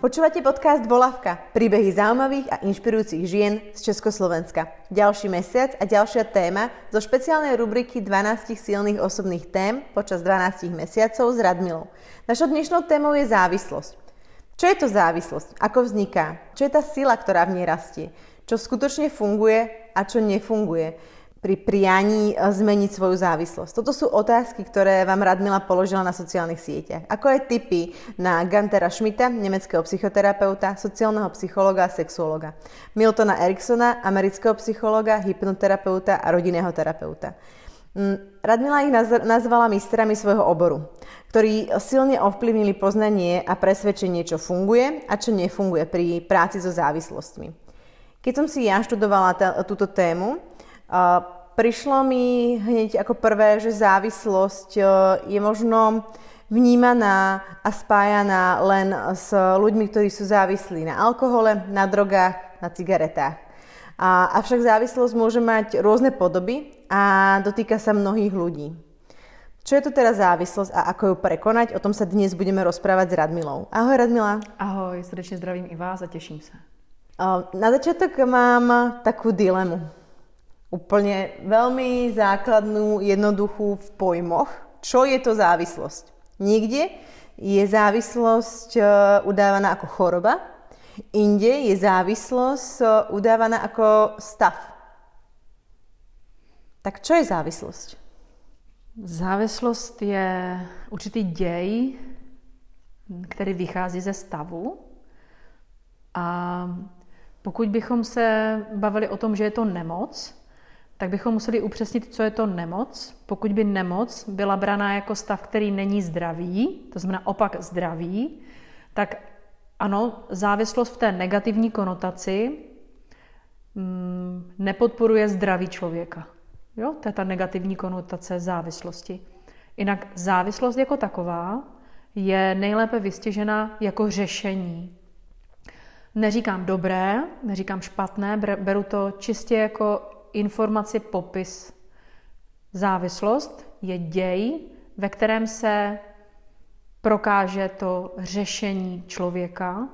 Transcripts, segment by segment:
Počúvate podcast Volavka, príbehy zaujímavých a inšpirujúcich žien z Československa. Ďalší mesiac a ďalšia téma zo špeciálnej rubriky 12 silných osobných tém počas 12 mesiacov s Radmilou. Našou dnešnou témou je závislosť. Čo je to závislosť? Ako vzniká? Čo je tá sila, ktorá v nej rastie? Čo skutočne funguje a čo nefunguje? Pri prianí e, zmeniť svoju závislosť? Toto sú otázky, ktoré vám Radmila položila na sociálnych sieťach. Ako aj tipy na Gantera Schmidta, nemeckého psychoterapeuta, sociálneho psychologa a sexuologa. Miltona Eriksona, amerického psychologa, hypnoterapeuta a rodinného terapeuta. Mm, Radmila ich nazvala mistrami svojho oboru, ktorí silne ovplyvnili poznanie a presvedčenie, čo funguje a čo nefunguje pri práci so závislostmi. Keď som si ja študovala túto tému, prišlo mi hneď ako prvé, že závislosť e, je možno vnímaná a spájaná len s ľuďmi, ktorí sú závislí na alkohole, na drogách, na cigaretách. A, avšak závislosť môže mať rôzne podoby a dotýka sa mnohých ľudí. Čo je to teda závislosť a ako ju prekonať? O tom sa dnes budeme rozprávať s Radmilou. Ahoj Radmila. Ahoj, srdečne zdravím i vás a teším sa. Na začiatok mám takú dilemu. Úplne veľmi základnú, jednoduchú v pojmoch. Čo je to závislosť? Niekde je závislosť e, udávaná ako choroba, inde je závislosť e, udávaná ako stav. Tak čo je závislosť? Závislost je určitý děj, který vychází ze stavu. A pokud bychom se bavili o tom, že je to nemoc, tak bychom museli upřesnit, co je to nemoc. Pokud by nemoc byla braná jako stav, který není zdravý, to znamená opak zdravý, tak ano, závislost v té negativní konotaci mm, nepodporuje zdraví člověka. Jo? To je ta negativní konotace závislosti. Jinak závislost jako taková je nejlépe vystěžena jako řešení. Neříkám dobré, neříkám špatné, beru to čistě jako informaci popis. Závislost je děj, ve kterém se prokáže to řešení člověka,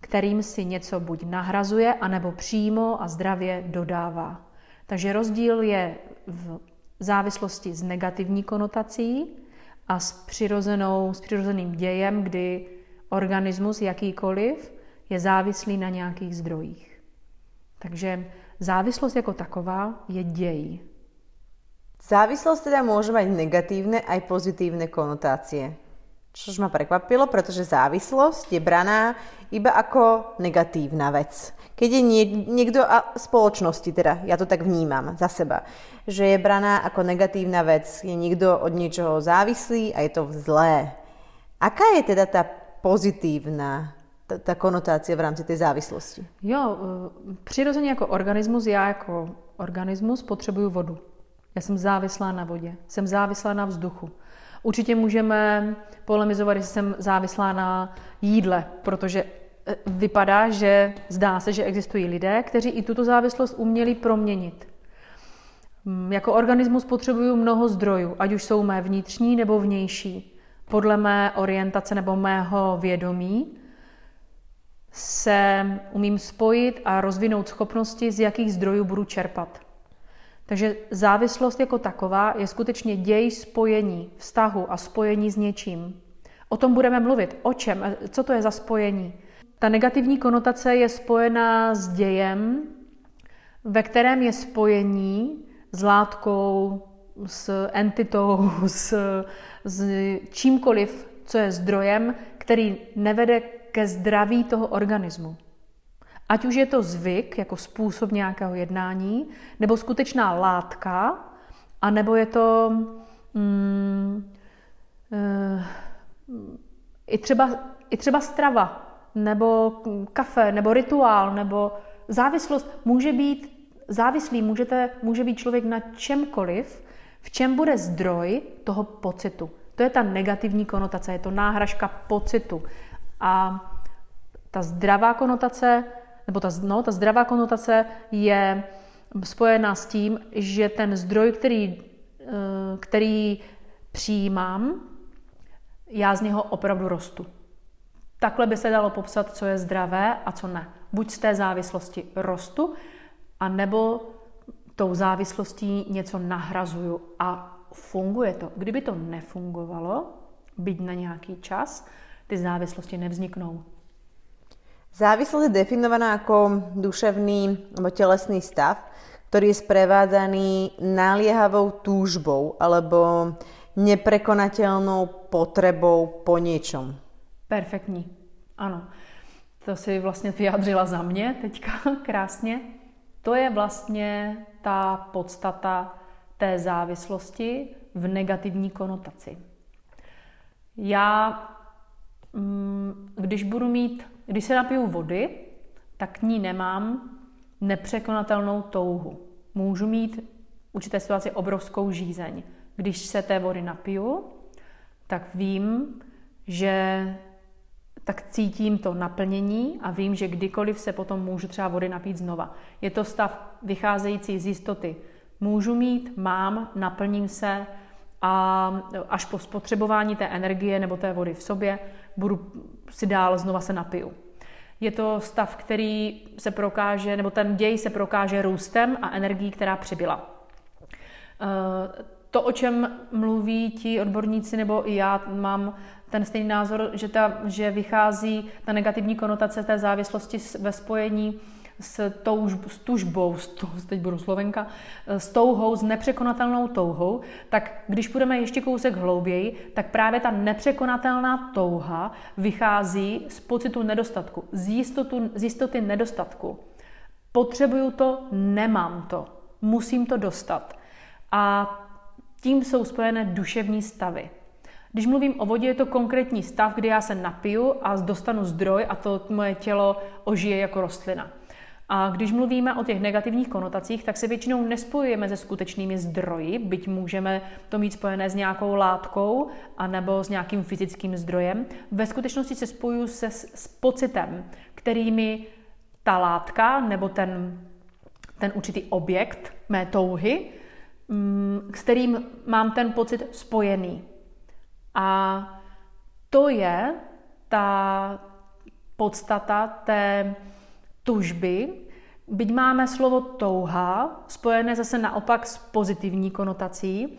kterým si něco buď nahrazuje, anebo přímo a zdravě dodává. Takže rozdíl je v závislosti s negativní konotací a s, přirozenou, s přirozeným dějem, kdy organismus jakýkoliv je závislý na nějakých zdrojích. Takže závislost jako taková je děj. Závislosť teda môže mať negatívne aj pozitívne konotácie. Čož ma prekvapilo, pretože závislosť je braná iba ako negatívna vec. Keď je nie, niekto, a spoločnosti teda, ja to tak vnímam za seba, že je braná ako negatívna vec, je niekto od niečoho závislý a je to zlé. Aká je teda tá pozitívna ta, ta konotace v rámci té závislosti? Jo, eh, přirozeně jako organismus, já jako organismus potřebuju vodu. Já jsem závislá na vodě, jsem závislá na vzduchu. Určitě můžeme polemizovat, jestli jsem závislá na jídle, protože eh, vypadá, že zdá se, že existují lidé, kteří i tuto závislost uměli proměnit. Mm, jako organismus potřebuju mnoho zdrojů, ať už jsou mé vnitřní nebo vnější, podle mé orientace nebo mého vědomí se umím spojit a rozvinout schopnosti, z jakých zdrojů budu čerpat. Takže závislost jako taková je skutečně děj spojení, vztahu a spojení s něčím. O tom budeme mluvit. O čem? Co to je za spojení? Ta negativní konotace je spojená s dějem, ve kterém je spojení s látkou, s entitou, s, s čímkoliv, co je zdrojem, který nevede ke zdraví toho organismu. Ať už je to zvyk jako způsob nějakého jednání, nebo skutečná látka, anebo je to mm, e, i, třeba, i třeba strava, nebo kafe, nebo rituál, nebo závislost může být závislý, můžete, může být člověk na čemkoliv, v čem bude zdroj toho pocitu. To je ta negativní konotace, je to náhražka pocitu. A ta zdravá konotace, nebo ta, no, ta zdravá konotace je spojená s tím, že ten zdroj, který, eh, který přijímám, já z něho opravdu rostu. takhle by se dalo popsat, co je zdravé a co ne. Buď z té závislosti rostu, a nebo tou závislostí něco nahrazuju a funguje to. Kdyby to nefungovalo, byť na nějaký čas, ty závislosti nevzniknou. Závislosť je definovaná ako duševný alebo telesný stav, ktorý je sprevádzaný naliehavou túžbou alebo neprekonateľnou potrebou po niečom. Perfektní, ano. To si vlastně vyjádřila za mě teďka krásně. To je vlastně ta podstata té závislosti v negativní konotaci. Já, když budu mít, když se napiju vody, tak k ní nemám nepřekonatelnou touhu. Můžu mít v určité situaci obrovskou žízeň. Když se té vody napiju, tak vím, že tak cítím to naplnění a vím, že kdykoliv se potom můžu třeba vody napít znova. Je to stav vycházející z jistoty. Můžu mít, mám, naplním se a až po spotřebování té energie nebo té vody v sobě budu si dál znova se napiju. Je to stav, který se prokáže, nebo ten děj se prokáže růstem a energií, která přibyla. Eh, to, o čem mluví ti odborníci, nebo i já mám ten stejný názor, že, ta, že vychází ta negativní konotace té závislosti ve spojení s, touž, s tužbou, s tou, teď budu slovenka, s touhou, s nepřekonatelnou touhou, tak když půjdeme ještě kousek hlouběji, tak právě ta nepřekonatelná touha vychází z pocitu nedostatku, z, jistotu, z jistoty nedostatku. Potřebuju to, nemám to, musím to dostat. A tím jsou spojené duševní stavy. Když mluvím o vodě, je to konkrétní stav, kdy já se napiju a dostanu zdroj a to moje tělo ožije jako rostlina. A když mluvíme o těch negativních konotacích, tak se většinou nespojujeme se skutečnými zdroji, byť můžeme to mít spojené s nějakou látkou anebo s nějakým fyzickým zdrojem. Ve skutečnosti se spojuju se s pocitem, kterými ta látka nebo ten, ten určitý objekt mé touhy, mm, s kterým mám ten pocit spojený. A to je ta podstata té tužby, byť máme slovo touha, spojené zase naopak s pozitivní konotací,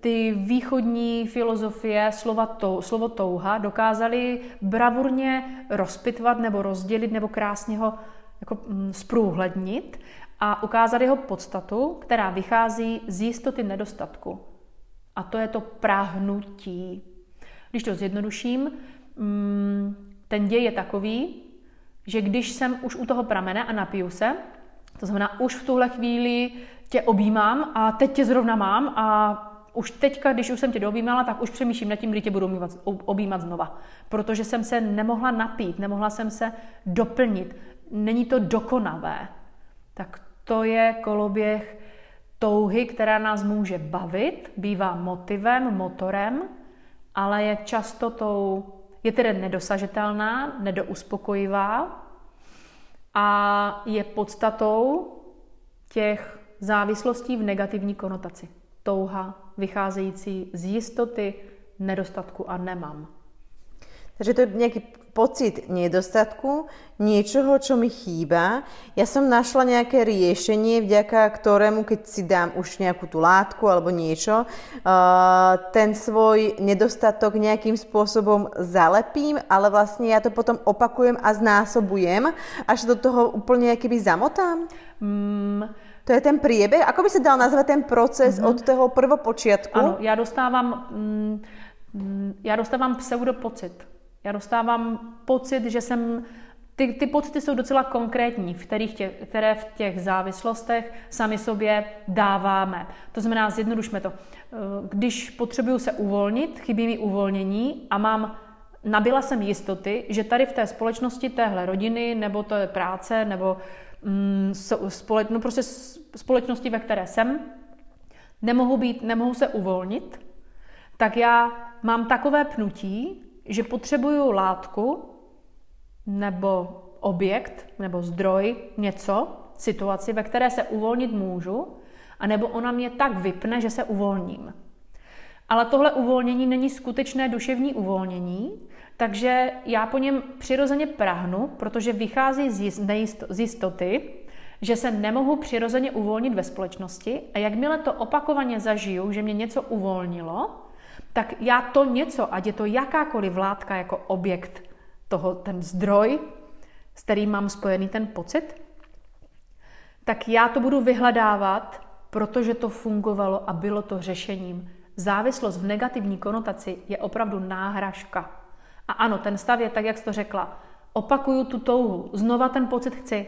ty východní filozofie slova tou, slovo touha dokázaly bravurně rozpitvat nebo rozdělit nebo krásně ho jako mm, zprůhlednit a ukázat jeho podstatu, která vychází z jistoty nedostatku. A to je to práhnutí. Když to zjednoduším, mm, ten děj je takový, že když jsem už u toho pramene a napiju se, to znamená, už v tuhle chvíli tě objímám a teď tě zrovna mám a už teďka, když už jsem tě doobjímala, tak už přemýšlím nad tím, kdy tě budu objímat, objímat znova. Protože jsem se nemohla napít, nemohla jsem se doplnit. Není to dokonavé. Tak to je koloběh touhy, která nás může bavit, bývá motivem, motorem, ale je často tou je tedy nedosažitelná, nedouspokojivá a je podstatou těch závislostí v negativní konotaci. Touha vycházející z jistoty, nedostatku a nemám. Takže to je nejaký pocit nedostatku, niečoho, čo mi chýba. Ja som našla nejaké riešenie, vďaka ktorému, keď si dám už nejakú tú látku alebo niečo, ten svoj nedostatok nejakým spôsobom zalepím, ale vlastne ja to potom opakujem a znásobujem, až do toho úplne keby zamotám? Mm. To je ten priebeh? Ako by se dal nazvat ten proces mm-hmm. od toho prvopočiatku? Ano, já dostávám, mm, mm já dostávám pseudopocit já dostávám pocit, že jsem ty, ty pocity jsou docela konkrétní, v kterých tě, které v těch závislostech sami sobě dáváme. To znamená, zjednodušme to. Eh, když potřebuju se uvolnit, chybí mi uvolnění a mám, nabila jsem jistoty, že tady v té společnosti téhle rodiny, nebo to je práce, nebo mm, společ, no prostě společnosti, ve které jsem, nemohu být, nemohu se uvolnit, tak já mám takové pnutí, že potřebuju látku nebo objekt nebo zdroj, něco, situaci, ve které se uvolnit můžu, anebo ona mě tak vypne, že se uvolním. Ale tohle uvolnění není skutečné duševní uvolnění, takže já po něm přirozeně prahnu, protože vychází z jistoty, že se nemohu přirozeně uvolnit ve společnosti a jakmile to opakovaně zažiju, že mě něco uvolnilo, tak já to něco, ať je to jakákoliv látka jako objekt toho, ten zdroj, s kterým mám spojený ten pocit, tak já to budu vyhledávat, protože to fungovalo a bylo to řešením. Závislost v negativní konotaci je opravdu náhražka. A ano, ten stav je tak, jak jsi to řekla. Opakuju tu touhu, znova ten pocit chci,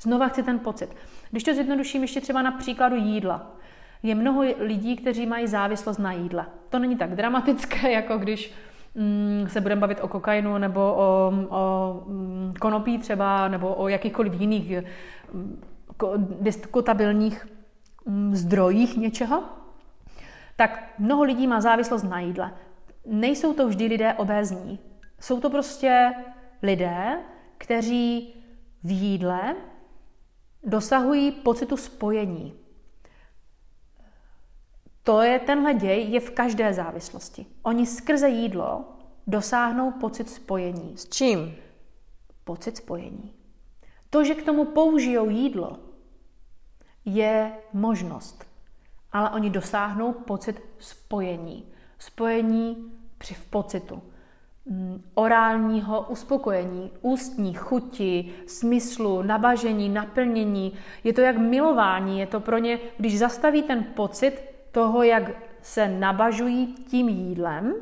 znova chci ten pocit. Když to zjednoduším ještě třeba na příkladu jídla. Je mnoho lidí, kteří mají závislost na jídle. To není tak dramatické, jako když mm, se budeme bavit o kokainu nebo o, o mm, konopí třeba, nebo o jakýchkoliv jiných mm, diskutabilních zdrojích něčeho, tak mnoho lidí má závislost na jídle. Nejsou to vždy lidé obézní. Jsou to prostě lidé, kteří v jídle dosahují pocitu spojení. To je tenhle děj, je v každé závislosti. Oni skrze jídlo dosáhnou pocit spojení. S čím? Pocit spojení. To, že k tomu použijou jídlo, je možnost. Ale oni dosáhnou pocit spojení. Spojení při v pocitu. Mm, orálního uspokojení, ústní chuti, smyslu, nabažení, naplnění. Je to jak milování, je to pro ně, když zastaví ten pocit toho, jak se nabažují tím jídlem,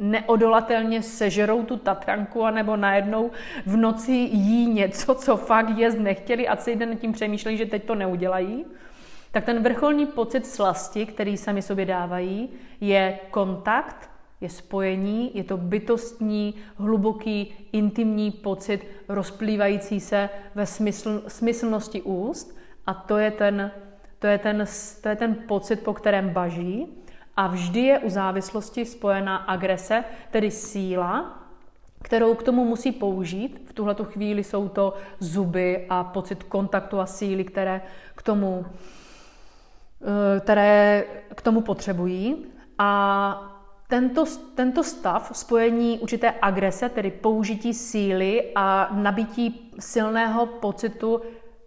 neodolatelně sežerou tu tatranku, anebo najednou v noci jí něco, co fakt jíst nechtěli a celý den tím přemýšlejí, že teď to neudělají, tak ten vrcholný pocit slasti, který sami sobě dávají, je kontakt, je spojení, je to bytostní, hluboký, intimní pocit rozplývající se ve smysl, smyslnosti úst a to je ten, to je ten, to je ten pocit, po kterém baží a vždy je u závislosti spojená agrese, tedy síla, kterou k tomu musí použít. V tuhle chvíli jsou to zuby a pocit kontaktu a síly, které k tomu, eh, které k tomu potřebují. A tento, tento stav spojení určité agrese, tedy použití síly a nabití silného pocitu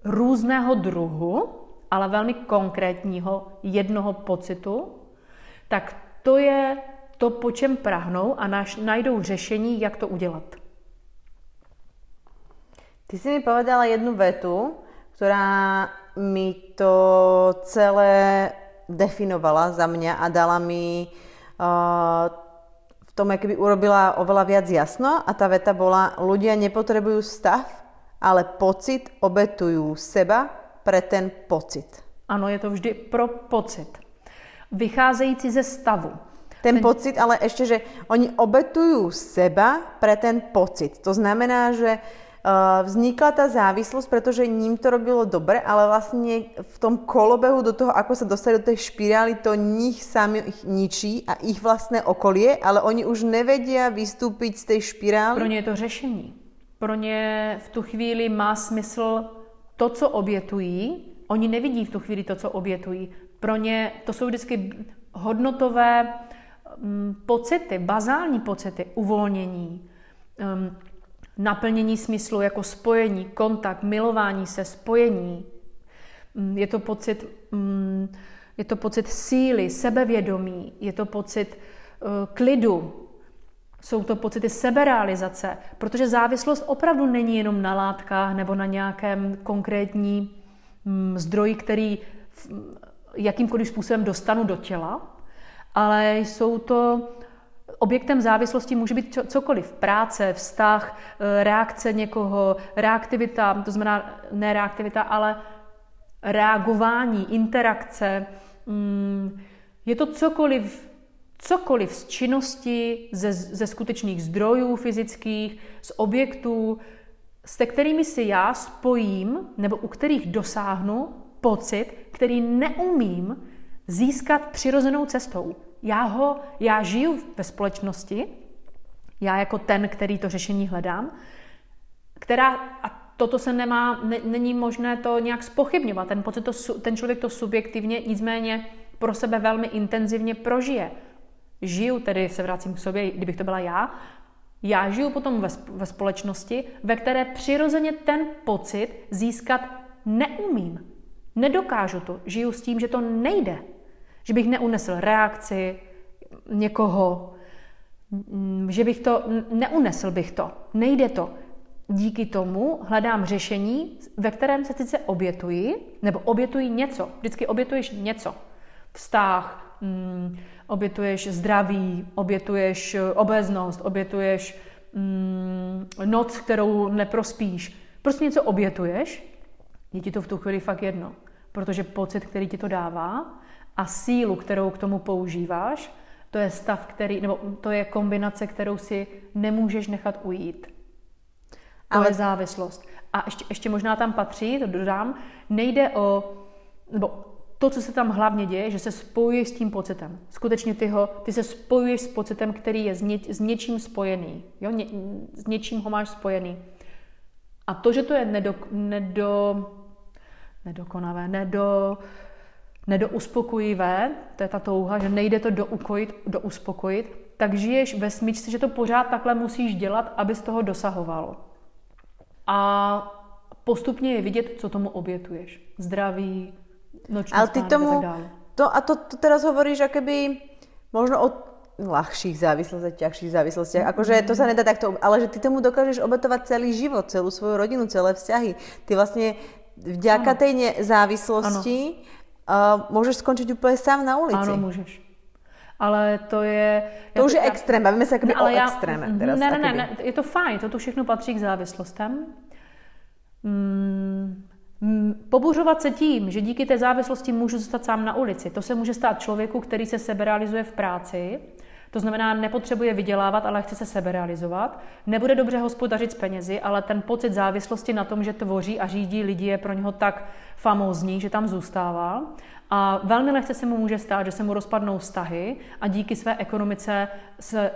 různého druhu, ale velmi konkrétního jednoho pocitu, tak to je to, po čem prahnou a naš, najdou řešení, jak to udělat. Ty si mi povedala jednu vetu, která mi to celé definovala za mě a dala mi uh, v tom, jak by urobila oveľa viac jasno a ta veta bola, ľudia nepotrebujú stav, ale pocit obetujú seba pre ten pocit. Ano, je to vždy pro pocit vycházející ze stavu. Ten, ten pocit, ale ešte, že oni obetujú seba pre ten pocit. To znamená, že uh, vznikla tá závislosť, pretože ním to robilo dobre, ale vlastne v tom kolobehu do toho, ako sa dostali do tej špirály, to nich sami ich ničí a ich vlastné okolie, ale oni už nevedia vystúpiť z tej špirály. Pro ně je to řešení. Pro ně v tu chvíli má smysl to, co obětují, Oni nevidí v tu chvíli to, co obětují. Pro ně to jsou vždycky hodnotové um, pocity, bazální pocity, uvolnění, um, naplnění smyslu jako spojení, kontakt, milování se, spojení. Um, je to pocit, je to pocit síly, sebevědomí, je to pocit uh, klidu, jsou to pocity seberealizace, protože závislost opravdu není jenom na látkách nebo na nějakém konkrétní mm, zdroji, který jakýmkoliv způsobem dostanu do těla, ale jsou to Objektem závislosti může být cokoliv. Práce, vztah, eh, reakce někoho, reaktivita, to znamená ne reaktivita, ale reagování, interakce. Mm, je to cokoliv, cokoliv z činnosti, ze, ze skutečných zdrojů fyzických, z objektů, se kterými si já spojím nebo u kterých dosáhnu pocit, který neumím získat přirozenou cestou. Já ho, já žiju ve společnosti, já jako ten, který to řešení hledám, která, a toto se nemá, ne, není možné to nějak spochybňovat. Ten pocit, to, ten člověk to subjektivně, nicméně pro sebe velmi intenzivně prožije. Žiju, tedy se vracím k sobě, kdybych to byla já, já žiju potom ve, ve společnosti, ve které přirozeně ten pocit získat neumím. Nedokážu to. Žiju s tím, že to nejde. Že bych neunesl reakci někoho, že bych to, neunesl bych to. Nejde to. Díky tomu hledám řešení, ve kterém se sice obětuji, nebo obětuji něco. Vždycky obětuješ něco. Vztah, mm, obětuješ zdraví, obětuješ eh, obeznost, obětuješ mm, noc, kterou neprospíš. Prostě něco obětuješ, je ti to v tu chvíli fakt jedno. Protože pocit, který ti to dává a sílu, kterou k tomu používáš, to je stav, který, nebo to je kombinace, kterou si nemůžeš nechat ujít. To Ale... je závislost. A ještě, ještě možná tam patří, to dodám, nejde o, nebo to, co se tam hlavně děje, že se spojuješ s tím pocitem. Skutečně ty, ho, ty se spojuješ s pocitem, který je s, ně, s něčím spojený. Jo? Ně, s něčím ho máš spojený. A to, že to je nedo, nedo, nedokonavé, nedo, nedouspokojivé, to je ta touha, že nejde to doukojit, douspokojit, tak žiješ ve smyčce, že to pořád takhle musíš dělat, aby z toho dosahoval. A postupně je vidět, co tomu obětuješ. Zdraví, noční Ale ty tomu, a to, a to, to teraz hovoríš akoby možno o ľahších závislostiach, ťažších závislostiach. Akože to sa nedá takto, ale že ty tomu dokážeš obetovať celý život, celú svoju rodinu, celé vzťahy. Ty vlastne vďaka ano. tej závislosti uh, môžeš skončiť úplne sám na ulici. Ano, můžeš. Ale to je... To už je extrém, bavíme se no, o já, extréme. Teraz, ne, ne, ne, ne, je to fajn, to tu všechno patří k závislostem. Mm, pobuřovat se tím, že díky té závislosti můžu zůstat sám na ulici, to se může stát člověku, který se seberealizuje v práci, to znamená, nepotřebuje vydělávat, ale chce se seberealizovat. Nebude dobře hospodařit s penězi, ale ten pocit závislosti na tom, že tvoří a řídí lidi, je pro něho tak famózní, že tam zůstává. A velmi lehce se mu může stát, že se mu rozpadnou vztahy a díky své ekonomice se,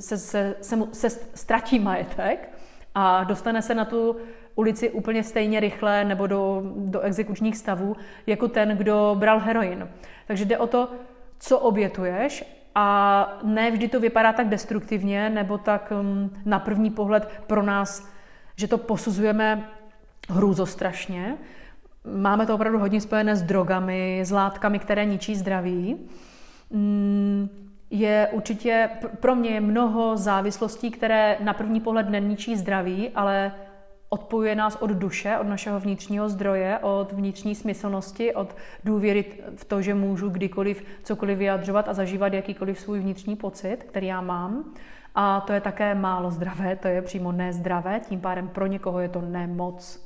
se, se, se, mu, se ztratí majetek a dostane se na tu ulici úplně stejně rychle nebo do, do exekučních stavů, jako ten, kdo bral heroin. Takže jde o to, co obětuješ a ne vždy to vypadá tak destruktivně nebo tak um, na první pohled pro nás, že to posuzujeme hrůzostrašně. Máme to opravdu hodně spojené s drogami, s látkami, které ničí zdraví. Mm, je určitě, pro mě je mnoho závislostí, které na první pohled neničí zdraví, ale odpojuje nás od duše, od našeho vnitřního zdroje, od vnitřní smyslnosti, od důvěry v to, že můžu kdykoliv cokoliv vyjadřovat a zažívat jakýkoliv svůj vnitřní pocit, který já mám. A to je také málo zdravé, to je přímo nezdravé, tím pádem pro někoho je to nemoc.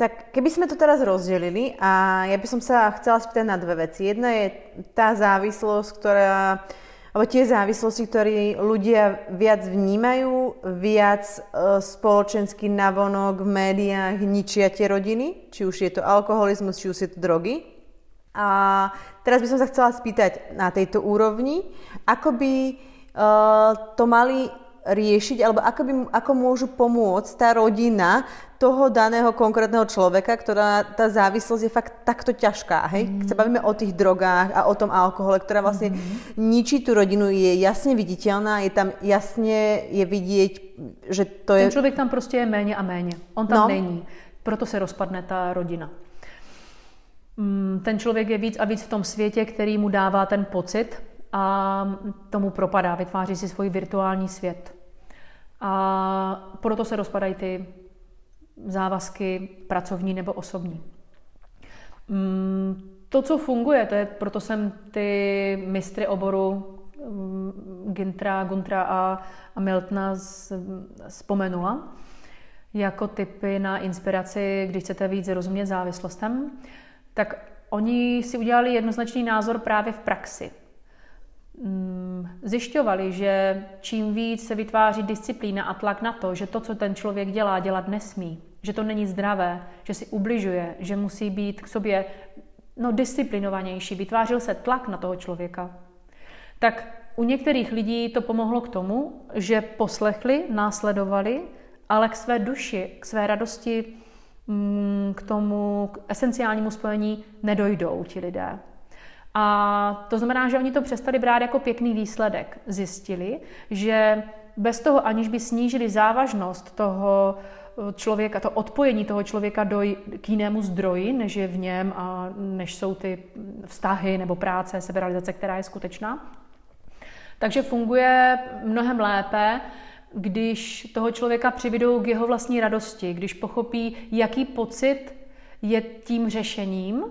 Tak keby sme to teraz rozdelili a ja by som sa chcela spýtať na dve veci. Jedna je tá závislosť, ktorá alebo tie závislosti, ktoré ľudia viac vnímajú, viac e, spoločensky navonok v médiách ničia tie rodiny, či už je to alkoholizmus, či už je to drogy. A teraz by som sa chcela spýtať na tejto úrovni, ako by e, to mali riešiť, alebo ako, by, ako môžu pomôcť tá rodina toho daného konkrétneho človeka, ktorá tá závislosť je fakt takto ťažká. Hej? Mm. Keď sa bavíme o tých drogách a o tom alkohole, ktorá vlastne mm. ničí tú rodinu, je jasne viditeľná, je tam jasne je vidieť, že to je... Ten člověk tam prostě je méně a méně. On tam no. není. Proto se rozpadne ta rodina. Mm, ten člověk je víc a víc v tom světě, který mu dává ten pocit, a tomu propadá, vytváří si svůj virtuální svět. A proto se rozpadají ty závazky pracovní nebo osobní. Mm, to, co funguje, to je, proto jsem ty mistry oboru mm, Gintra, Guntra a, a Miltna vzpomenula jako typy na inspiraci, když chcete víc rozumět závislostem, tak oni si udělali jednoznačný názor právě v praxi. Mm, zjišťovali, že čím víc se vytváří disciplína a tlak na to, že to, co ten člověk dělá, dělat nesmí, že to není zdravé, že si ubližuje, že musí být k sobě no, disciplinovanější, vytvářel se tlak na toho člověka, tak u některých lidí to pomohlo k tomu, že poslechli, následovali, ale k své duši, k své radosti, mm, k tomu k esenciálnímu spojení nedojdou ti lidé. A to znamená, že oni to přestali brát jako pěkný výsledek. Zjistili, že bez toho, aniž by snížili závažnost toho eh, člověka, to odpojení toho člověka do, k jinému zdroji, než je v něm a než jsou ty vztahy nebo práce, seberealizace, která je skutečná. Takže funguje mnohem lépe, když toho člověka přivedou k jeho vlastní radosti, když pochopí, jaký pocit je tím řešením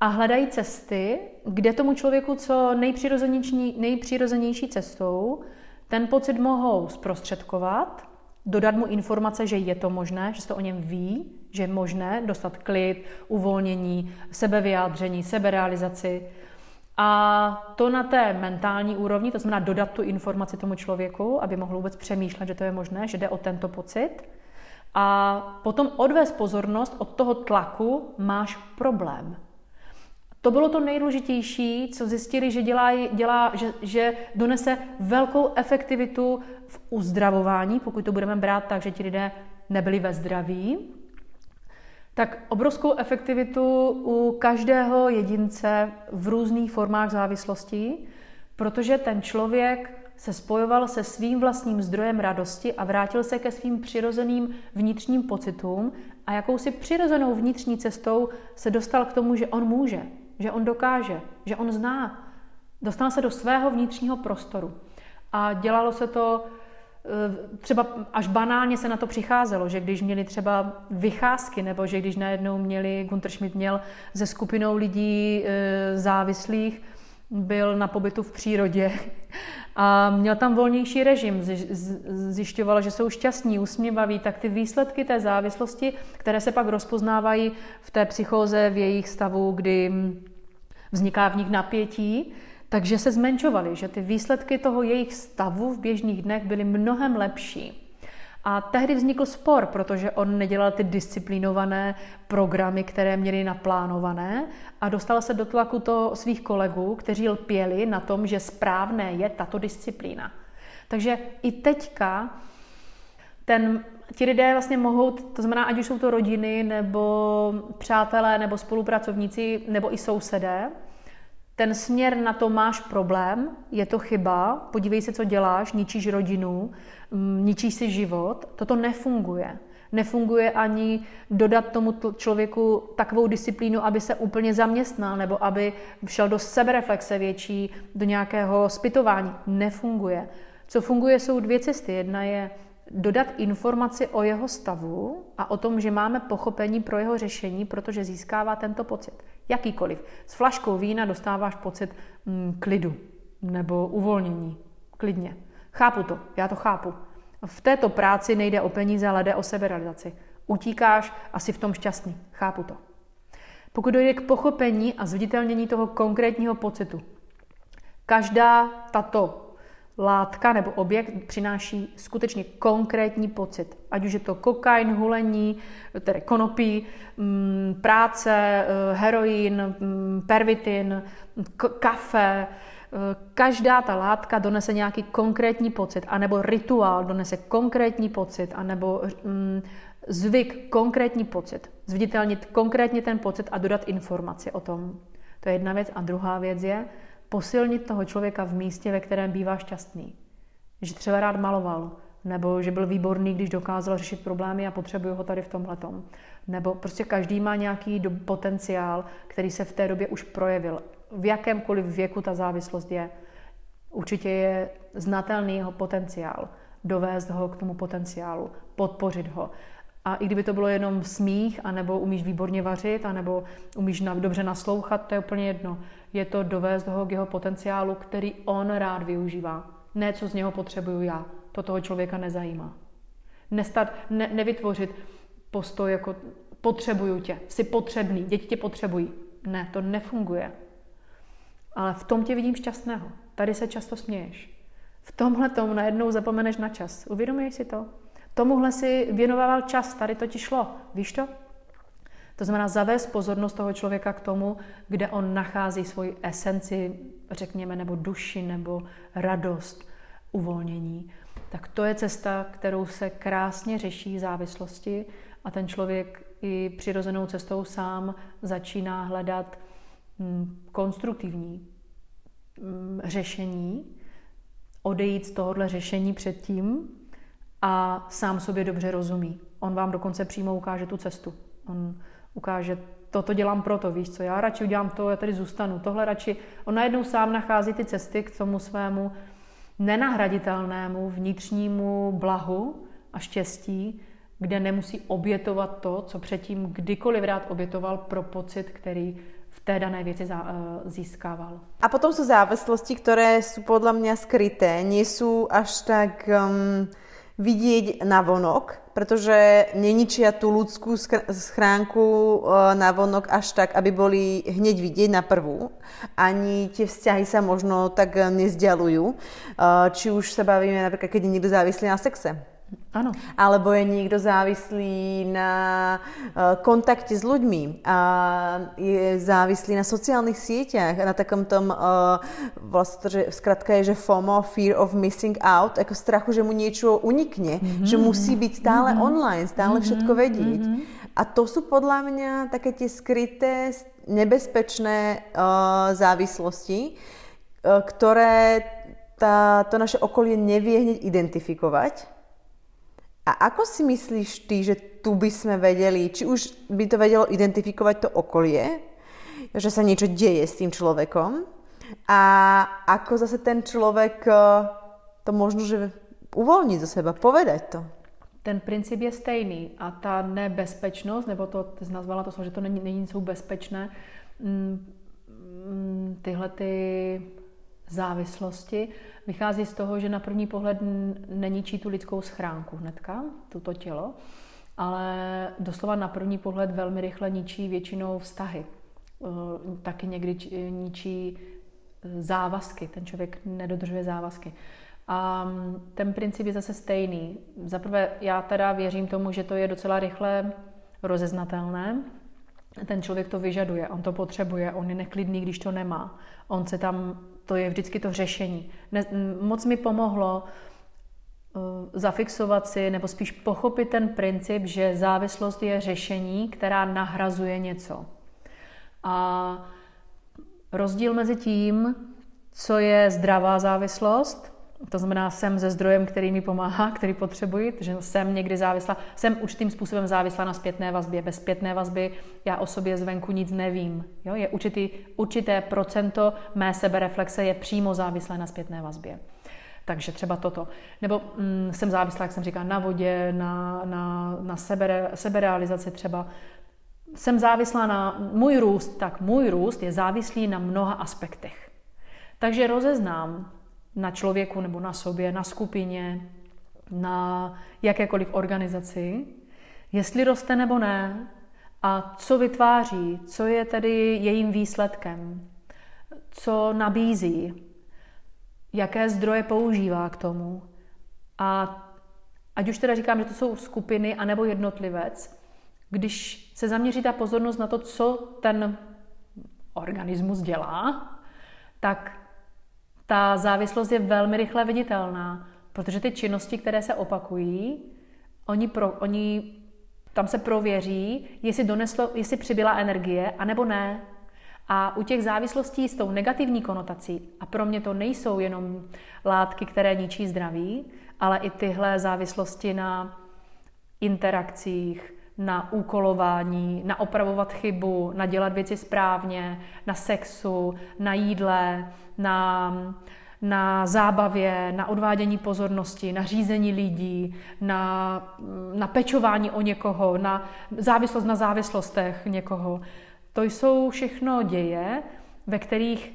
a hledají cesty, kde tomu člověku co nejpřirozenější, nejpřirozenější cestou ten pocit mohou zprostředkovat, dodat mu informace, že je to možné, že se to o něm ví, že je možné dostat klid, uvolnění, sebevyjádření, seberealizaci. A to na té mentální úrovni, to znamená dodat tu informaci tomu člověku, aby mohl vůbec přemýšlet, že to je možné, že jde o tento pocit. A potom odvést pozornost od toho tlaku, máš problém. To bylo to nejdůležitější, co zjistili, že, dělá, dělá, že, že donese velkou efektivitu v uzdravování, pokud to budeme brát tak, že ti lidé nebyli ve zdraví, tak obrovskou efektivitu u každého jedince v různých formách závislostí, protože ten člověk se spojoval se svým vlastním zdrojem radosti a vrátil se ke svým přirozeným vnitřním pocitům a jakousi přirozenou vnitřní cestou se dostal k tomu, že on může, že on dokáže, že on zná. Dostal se do svého vnitřního prostoru. A dělalo se to eh, třeba až banálně se na to přicházelo, že když měli třeba vycházky, nebo že když najednou měli, Gunter Schmidt měl ze skupinou lidí eh, závislých, byl na pobytu v přírodě a měl tam volnější režim, zjišťoval, že jsou šťastní, usměvaví, tak ty výsledky té závislosti, které se pak rozpoznávají v té psychóze, v jejich stavu, kdy vzniká v nich napětí, takže se zmenšovaly, že ty výsledky toho jejich stavu v běžných dnech byly mnohem lepší. A tehdy vznikl spor, protože on nedělal ty disciplínované programy, které měli naplánované a dostal se do tlaku to svých kolegů, kteří lpěli na tom, že správné je tato disciplína. Takže i teďka ten, ti lidé vlastně mohou, to znamená, ať už jsou to rodiny, nebo přátelé, nebo spolupracovníci, nebo i sousedé, ten směr na to máš problém, je to chyba, podívej se, co děláš, ničíš rodinu, mm, ničíš si život, toto nefunguje. Nefunguje ani dodat tomu člověku takovou disciplínu, aby se úplně zaměstnal nebo aby šel do sebereflexe větší, do nějakého spytování. Nefunguje. Co funguje, jsou dvě cesty. Jedna je dodat informaci o jeho stavu a o tom, že máme pochopení pro jeho řešení, protože získává tento pocit. Jakýkoliv. S flaškou vína dostáváš pocit mm, klidu nebo uvolnění. Klidně. Chápu to, já to chápu. V této práci nejde o peníze, ale jde o seberealizaci. Utíkáš, asi v tom šťastný. Chápu to. Pokud dojde k pochopení a zviditelnění toho konkrétního pocitu, každá tato látka nebo objekt přináší skutečně konkrétní pocit. Ať už je to kokain, hulení, tedy konopí, mm, práce, eh, heroin, mm, pervitin, kafe, eh, každá ta látka donese nějaký konkrétní pocit, anebo rituál donese konkrétní pocit, anebo mm, zvyk konkrétní pocit. Zviditelnit konkrétně ten pocit a dodat informaci o tom. To je jedna věc. A druhá věc je, posilnit toho člověka v místě, ve kterém bývá šťastný. Že třeba rád maloval, nebo že byl výborný, když dokázal řešit problémy a potřebuje ho tady v tomhletom. Nebo prostě každý má nějaký potenciál, který se v té době už projevil. V jakémkoliv věku ta závislost je. Určitě je znatelný jeho potenciál. Dovést ho k tomu potenciálu, podpořit ho. A i kdyby to bylo jenom smích, anebo umíš výborně vařit, anebo umíš dobře naslouchat, to je úplně jedno. Je to dovést ho k jeho potenciálu, který on rád využívá. Ne, co z něho potřebuju já. To toho člověka nezajímá. Nestat, ne, nevytvořit postoj jako potřebuju tě, jsi potřebný, děti tě potřebují. Ne, to nefunguje. Ale v tom tě vidím šťastného. Tady se často směješ. V tomhle tomu najednou zapomeneš na čas. Uvědomuješ si to? Tomuhle si věnoval čas, tady to ti šlo. Víš to? To znamená zavést pozornost toho člověka k tomu, kde on nachází svoji esenci, řekněme, nebo duši, nebo radost, uvolnění. Tak to je cesta, kterou se krásně řeší závislosti a ten člověk i přirozenou cestou sám začíná hledat mm, konstruktivní mm, řešení, odejít z tohohle řešení předtím a sám sobě dobře rozumí. On vám dokonce přímo ukáže tu cestu. On ukáže, toto dělám proto, víš co, já radši udělám to, já tady zůstanu, tohle radši. On najednou sám nachází ty cesty k tomu svému nenahraditelnému vnitřnímu blahu a štěstí, kde nemusí obětovat to, co předtím kdykoliv rád obětoval pro pocit, který v té dané věci eh, získával. A potom jsou závislosti, které jsou podle mě skryté, nejsou až tak um, vidět na vonok, protože neničia tu ľudskú schránku eh, na vonok až tak, aby boli hneď vidieť na prvú. Ani tie vzťahy sa možno tak nezdialujú. Eh, či už sa bavíme napríklad, keď je niekto závislý na sexe ano. Alebo je někdo závislý na uh, kontakte s ľuďmi a je závislý na sociálnych sieťach, na takom tom, uh, vlastně, že zkrátka je, že FOMO, Fear of Missing Out, jako strachu, že mu něco unikne, mm-hmm. že musí být stále mm-hmm. online, stále mm-hmm. všetko vedieť. Mm-hmm. A to jsou podle mě také ty skryté, nebezpečné uh, závislosti, uh, které ta, to naše okolie nevie hneď identifikovať a ako si myslíš ty, že tu by sme vedeli, či už by to vedelo identifikovať to okolie, že sa niečo deje s tým človekom a ako zase ten človek eh, to možno, že uvolní zo seba, povedať to. Ten princip je stejný a ta nebezpečnost, nebo to, ty jsi nazvala to, že to není, není jsou bezpečné, mm, mm, tyhle ty závislosti vychází z toho, že na první pohled neničí tu lidskou schránku hnedka, toto tělo, ale doslova na první pohled velmi rychle ničí většinou vztahy. Eh, taky někdy ničí eh, závazky, ten člověk nedodržuje závazky. A mm, ten princip je zase stejný. Zaprvé já teda věřím tomu, že to je docela rychle rozeznatelné. Ten člověk to vyžaduje, on to potřebuje, on je neklidný, když to nemá. On se tam to je vždycky to řešení. Ne, moc mi pomohlo uh, zafixovat si, nebo spíš pochopit ten princip, že závislost je řešení, která nahrazuje něco. A rozdíl mezi tím, co je zdravá závislost, to znamená, jsem ze zdrojem, který mi pomáhá, který potřebuji, že jsem někdy závislá, jsem určitým způsobem závislá na zpětné vazbě. Bez zpětné vazby já o sobě zvenku nic nevím. Jo? Je určitý, určité procento mé sebereflexe je přímo závislé na zpětné vazbě. Takže třeba toto. Nebo mm, jsem závislá, jak jsem říkala, na vodě, na, na, na sebe, seberealizaci třeba. Jsem závislá na můj růst, tak můj růst je závislý na mnoha aspektech. Takže rozeznám na člověku nebo na sobě, na skupině, na jakékoliv organizaci, jestli roste nebo ne a co vytváří, co je tedy jejím výsledkem, co nabízí, jaké zdroje používá k tomu. A ať už teda říkám, že to jsou skupiny anebo jednotlivec, když se zaměří ta pozornost na to, co ten organismus dělá, tak ta závislost je velmi rychle viditelná, protože ty činnosti, které se opakují, oni, pro, oni tam se prověří, jestli, doneslo, jestli přibyla energie, anebo ne. A u těch závislostí s tou negativní konotací, a pro mě to nejsou jenom látky, které ničí zdraví, ale i tyhle závislosti na interakcích, na úkolování, na opravovat chybu, na dělat věci správně, na sexu, na jídle, na, na zábavě, na odvádění pozornosti, na řízení lidí, na, na pečování o někoho, na závislost na závislostech někoho. To jsou všechno děje, ve kterých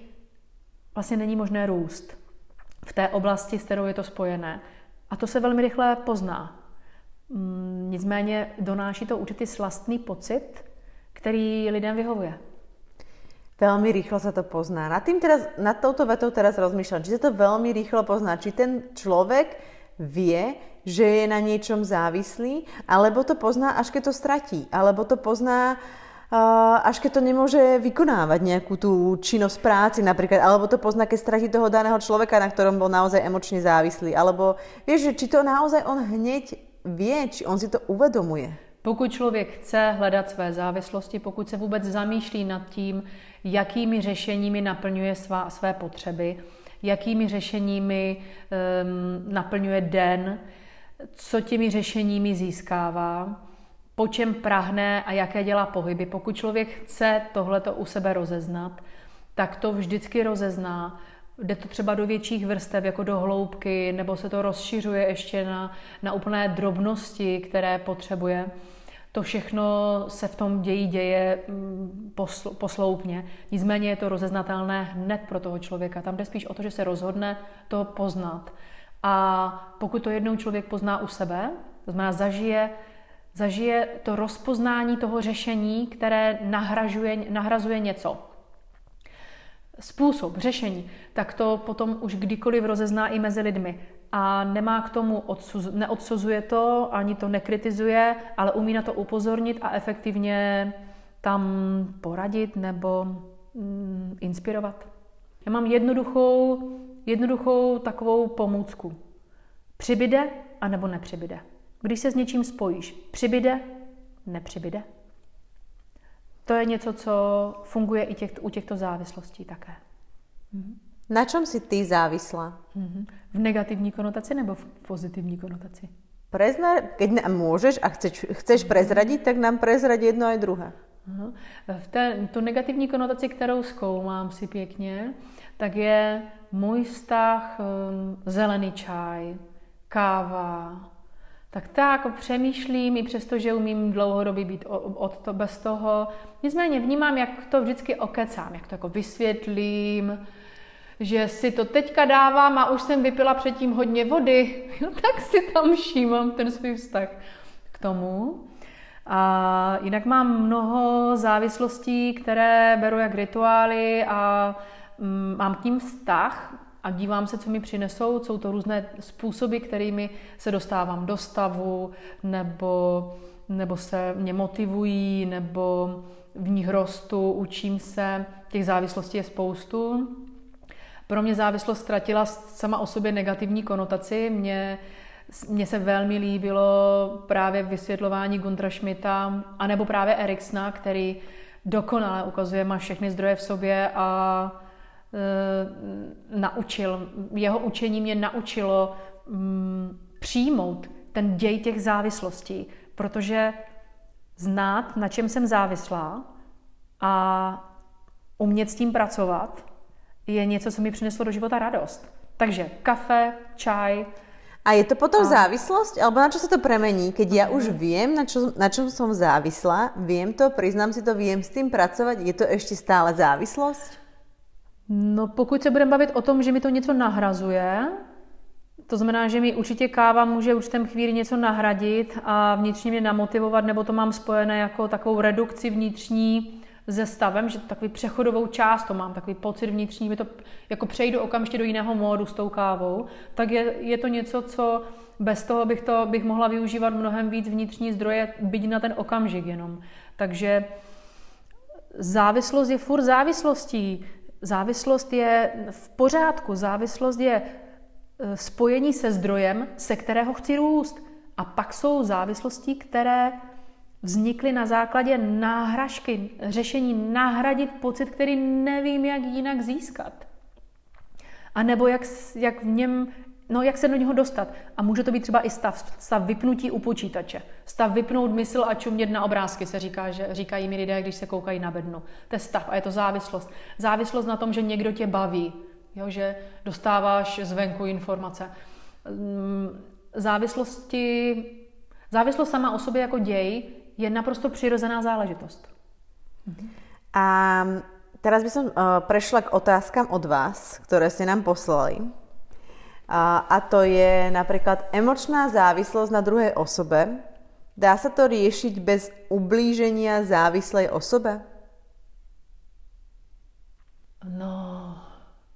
vlastně není možné růst v té oblasti, s kterou je to spojené. A to se velmi rychle pozná. Mm, nicméně donáší to určitý slastný pocit, který lidem vyhovuje. Veľmi rýchlo sa to pozná. Nad, tým teraz, nad touto vetou teraz rozmýšľam, či sa to veľmi rýchlo pozná, či ten človek vie, že je na niečom závislý, alebo to pozná, až keď to stratí, alebo to pozná, až keď to nemôže vykonávať nejakú tú činnosť práci napríklad, alebo to pozná, keď stratí toho daného človeka, na ktorom bol naozaj emočne závislý, alebo vieš, že či to naozaj on hneď či on si to uvedomuje. Pokud člověk chce hledat své závislosti, pokud se vůbec zamýšlí nad tím, jakými řešeními naplňuje svá, své potřeby, jakými řešeními um, naplňuje den, co těmi řešeními získává, po čem prahne a jaké dělá pohyby. Pokud člověk chce tohleto u sebe rozeznat, tak to vždycky rozezná. Jde to třeba do větších vrstev, jako do hloubky, nebo se to rozšiřuje ještě na, na úplné drobnosti, které potřebuje. To všechno se v tom dějí děje mm, posloupně. Nicméně je to rozeznatelné hned pro toho člověka. Tam jde spíš o to, že se rozhodne to poznat. A pokud to jednou člověk pozná u sebe, to znamená zažije, zažije to rozpoznání toho řešení, které nahrazuje něco. Způsob řešení, tak to potom už kdykoliv rozezná i mezi lidmi. A nemá k tomu, odsuz, neodsuzuje to, ani to nekritizuje, ale umí na to upozornit a efektivně tam poradit nebo mm, inspirovat. Já mám jednoduchou jednoduchou takovou pomůcku. Přibyde a nebo nepřibyde. Když se s něčím spojíš, přibyde, nepřibyde. To je něco, co funguje i těch, u těchto závislostí také. Mhm. Na čem si ty závislá? Mhm. V negativní konotaci nebo v pozitivní konotaci? Prezna, keď nám můžeš a chceš, chceš prezradit, tak nám prezrať jedno a druhé. V té, tu negativní konotaci, kterou zkoumám si pěkně, tak je můj vztah um, zelený čaj, káva, tak tak přemýšlím, i přesto, že umím dlouhodobě být od to, bez toho. Nicméně vnímám, jak to vždycky okecám, jak to jako vysvětlím, že si to teďka dávám a už jsem vypila předtím hodně vody, no, tak si tam všímám ten svůj vztah k tomu. A jinak mám mnoho závislostí, které beru jak rituály a Mm, mám k ním vztah a dívám se, co mi přinesou. Jsou to různé způsoby, kterými se dostávám do stavu, nebo, nebo se mě motivují, nebo v nich rostu, učím se. Těch závislostí je spoustu. Pro mě závislost ztratila sama o sobě negativní konotaci. Mně, mně se velmi líbilo právě vysvětlování Guntra Schmidta, anebo právě Eriksna, který dokonale ukazuje, má všechny zdroje v sobě a naučil, jeho učení mě naučilo mm, přijmout ten děj těch závislostí, protože znát, na čem jsem závislá a umět s tím pracovat, je něco, co mi přineslo do života radost. Takže kafe, čaj. A je to potom a... závislost? Alebo na čo se to premení? Keď ja už vím, na, čo, na čom som závislá, vím to, přiznám si to, vím s tím pracovat, je to ještě stále závislost? No pokud se budeme bavit o tom, že mi to něco nahrazuje, to znamená, že mi určitě káva může v určitém chvíli něco nahradit a vnitřně mě namotivovat, nebo to mám spojené jako takovou redukci vnitřní se stavem, že takový přechodovou část to mám, takový pocit vnitřní, že to jako přejdu okamžitě do jiného módu s tou kávou, tak je, je to něco, co bez toho bych to bych mohla využívat mnohem víc vnitřní zdroje, byť na ten okamžik jenom. Takže závislost je furt závislostí. Závislost je v pořádku, závislost je e, spojení se zdrojem, se kterého chci růst. A pak jsou závislosti, které vznikly na základě náhražky, řešení nahradit pocit, který nevím, jak jinak získat. A nebo jak, jak v něm no jak se do něho dostat. A může to být třeba i stav, stav vypnutí u počítače. Stav vypnout mysl a čumět na obrázky, se říká, že říkají mi lidé, když se koukají na bednu. To je stav a je to závislost. Závislost na tom, že někdo tě baví, jo, že dostáváš zvenku informace. Mm, závislosti, závislost sama o sobě jako děj je naprosto přirozená záležitost. A teraz by som uh, prešla k otázkám od vás, které ste nám poslali. A, a to je napríklad emočná závislosť na druhej osobe. Dá sa to riešiť bez ublíženia závislej osobe? No,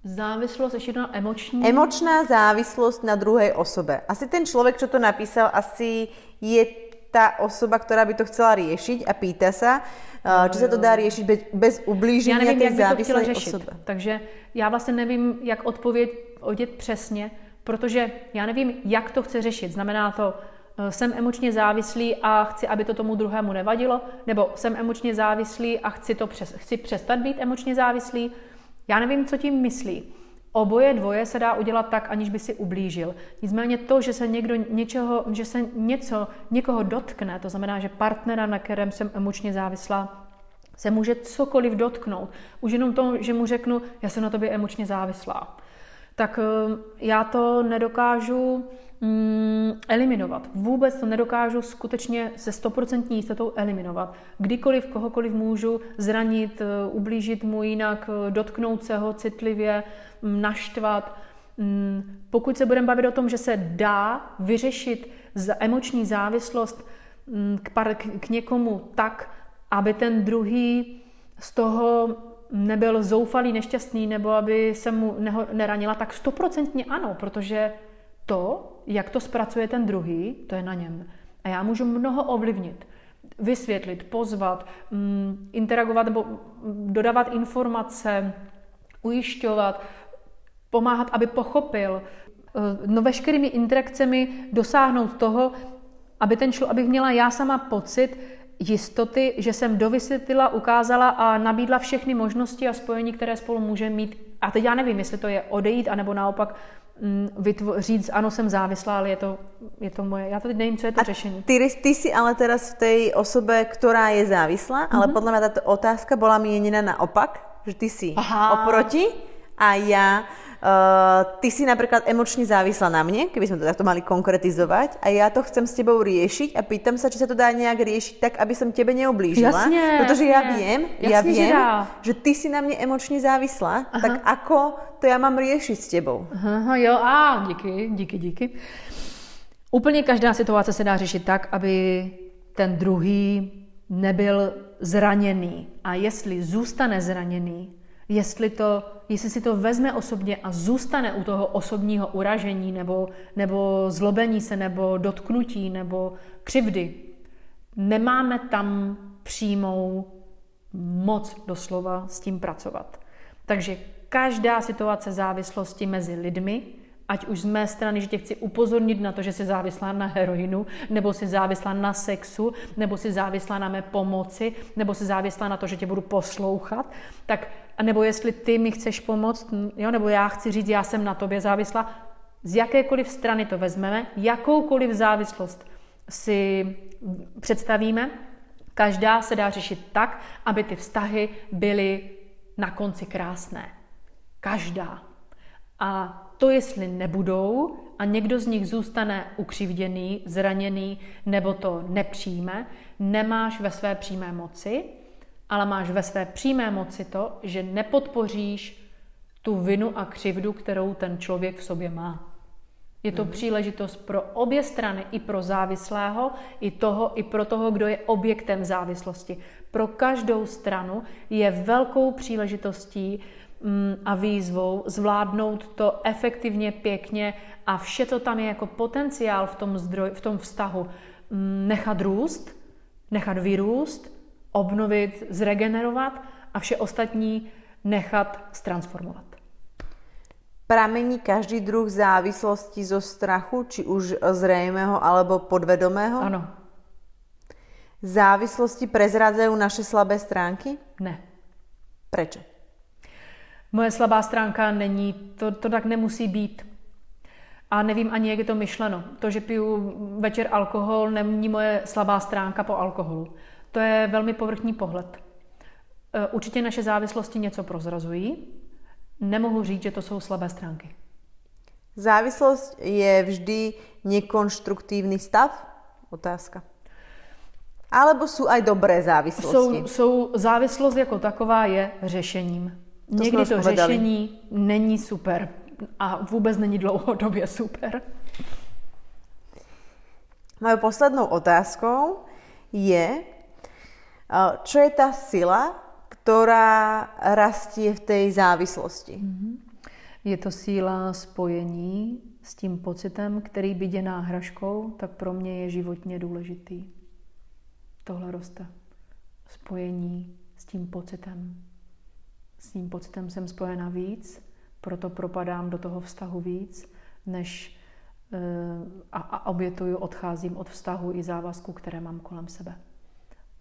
závislost ještě na emoční? Emočná závislost na druhé osobe. Asi ten člověk, co to napísal, asi je ta osoba, která by to chcela riešiť a pýta se, no, či se to dá řešit bez, bez ublížení té závislé osoby. Takže já vlastně nevím, jak odpověď odět přesně, protože já nevím, jak to chce řešit. Znamená to Eh, jsem emočně závislý a chci, aby to tomu druhému nevadilo, nebo jsem emočně závislý a chci, to přes, chci přestat být emočně závislý. Já nevím, co tím myslí. Oboje dvoje se dá udělat tak, aniž by si ublížil. Nicméně to, že se někdo něčeho, že se něco, někoho dotkne, to znamená, že partnera, na kterém jsem emočně závislá, se může cokoliv dotknout. Už jenom to, že mu řeknu, já jsem na tobě emočně závislá. Tak eh, já to nedokážu mm, eliminovat. Vůbec to nedokážu skutečně se stoprocentní jistotou eliminovat. Kdykoliv kohokoliv můžu zranit, eh, ublížit mu jinak, eh, dotknout se ho citlivě, mm, naštvat. Mm, pokud se budeme bavit o tom, že se dá vyřešit emoční závislost k, par, k někomu tak, aby ten druhý z toho nebyl zoufalý, nešťastný, nebo aby se mu neho, neranila, tak stoprocentně ano, protože to, jak to zpracuje ten druhý, to je na něm. A já můžu mnoho ovlivnit, vysvětlit, pozvat, mm, interagovat nebo dodávat informace, ujišťovat, pomáhat, aby pochopil. Eh, no veškerými interakcemi dosáhnout toho, aby ten člověk, abych měla já sama pocit jistoty, že jsem dovysvětlila, ukázala a nabídla všechny možnosti a spojení, které spolu může mít. A teď já nevím, jestli to je odejít, anebo naopak Mm, vytvo- říct, ano, jsem závislá, ale je to, je to moje, já teď nevím, co je to a řešení. Ty, ty si ale teraz v té osobe, která je závislá, mm-hmm. ale mhm. podle mě tato otázka byla míněna naopak, že ty si Aha. oproti a já Uh, ty si napríklad emočne závislá na mne, keby sme to takto mali konkretizovať a ja to chcem s tebou riešiť a pýtam sa, či sa to dá nejak riešiť tak, aby som tebe neoblížila. Jasne, Protože jasne. ja viem, jasne, ja viem, že, že ty si na mne emočne závislá, Aha. tak ako to ja mám riešiť s tebou? Aha, jo, a díky, díky, díky. Úplně každá situace se dá řešit tak, aby ten druhý nebyl zraněný. A jestli zůstane zraněný, jestli, to, jestli si to vezme osobně a zůstane u toho osobního uražení nebo, nebo zlobení se, nebo dotknutí, nebo křivdy. Nemáme tam přímou moc doslova s tím pracovat. Takže každá situace závislosti mezi lidmi ať už z mé strany, že tě chci upozornit na to, že jsi závislá na heroinu, nebo jsi závislá na sexu, nebo jsi závislá na mé pomoci, nebo jsi závislá na to, že tě budu poslouchat, tak, nebo jestli ty mi chceš pomoct, jo, nebo já chci říct, já jsem na tobě závislá, z jakékoliv strany to vezmeme, jakoukoliv závislost si představíme, každá se dá řešit tak, aby ty vztahy byly na konci krásné. Každá. A to, jestli nebudou a někdo z nich zůstane ukřivděný, zraněný nebo to nepřijme, nemáš ve své přímé moci, ale máš ve své přímé moci to, že nepodpoříš tu vinu a křivdu, kterou ten člověk v sobě má. Je to mm. příležitost pro obě strany, i pro závislého, i toho, i pro toho, kdo je objektem závislosti. Pro každou stranu je velkou příležitostí Mm, a výzvou zvládnout to efektivně, pěkně a vše, co tam je jako potenciál v tom, zdroj, v tom vztahu, mm, nechat růst, nechat vyrůst, obnovit, zregenerovat a vše ostatní nechat transformovat. Pramení každý druh závislosti zo strachu, či už zřejmého alebo podvedomého? Ano. Závislosti prezradzajú naše slabé stránky? Ne. Prečo? Moje slabá stránka není, to, to tak nemusí být. A nevím ani, jak je to myšleno. To, že piju večer alkohol, není moje slabá stránka po alkoholu. To je velmi povrchní pohled. E, určitě naše závislosti něco prozrazují. Nemohu říct, že to jsou slabé stránky. Závislost je vždy nekonštruktívny stav? Otázka. Alebo jsou aj dobré závislosti? Jsou, jsou, závislost jako taková je řešením. To Někdy to řešení není super a vůbec není dlouhodobě super. Mojou poslednou otázkou je, čo je ta sila, která rastí v té závislosti? Mhm. Je to síla spojení s tím pocitem, který by je náhražkou, tak pro mě je životně důležitý. Tohle roste. Spojení s tím pocitem s tím pocitem jsem spojena víc, proto propadám do toho vztahu víc, než a, a obětuju, odcházím od vztahu i závazku, které mám kolem sebe.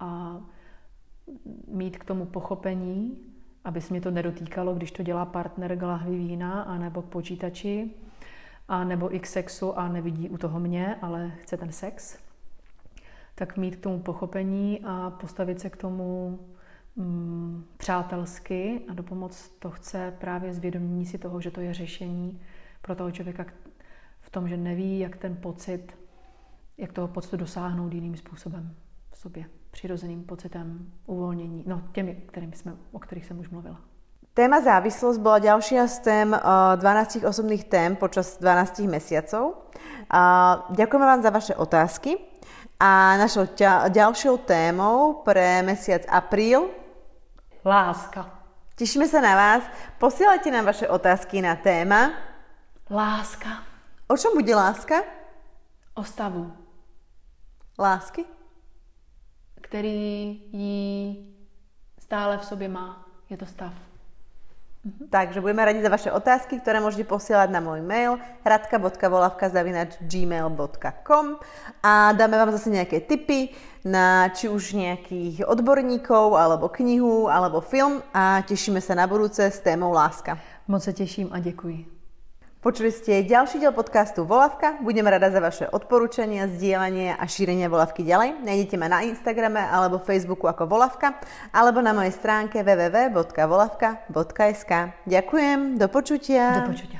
A mít k tomu pochopení, aby se mě to nedotýkalo, když to dělá partner k lahvi vína, anebo k počítači, a nebo i k sexu a nevidí u toho mě, ale chce ten sex, tak mít k tomu pochopení a postavit se k tomu mm, přátelsky a dopomoc to chce právě zvědomění si toho, že to je řešení pro toho člověka v tom, že neví, jak ten pocit, jak toho pocitu dosáhnout jiným způsobem v sobě, přirozeným pocitem uvolnění, no těmi, kterými jsme, o kterých jsem už mluvila. Téma závislosť bola ďalšia z tém 12 osobných tém počas 12 mesiacov. Ďakujeme vám za vaše otázky. A našou ďalšou témou pre mesiac apríl Láska. Tešíme sa na vás. Posielajte nám vaše otázky na téma Láska. O čom bude láska? O stavu. Lásky? Který ji stále v sobě má. Je to stav. Mhm. Takže budeme radi za vaše otázky, ktoré môžete posielať na môj mail radka.volavka.gmail.com a dáme vám zase nejaké tipy na či už nejakých odborníkov, alebo knihu, alebo film a tešíme sa na budúce s témou láska. Moc se těším a děkuji. Počuli ste ďalší diel podcastu Volavka. Budem rada za vaše odporúčania, zdieľanie a šírenie Volavky ďalej. Nájdete ma na Instagrame alebo Facebooku ako Volavka alebo na mojej stránke www.volavka.sk. Ďakujem, do počutia. Do počutia.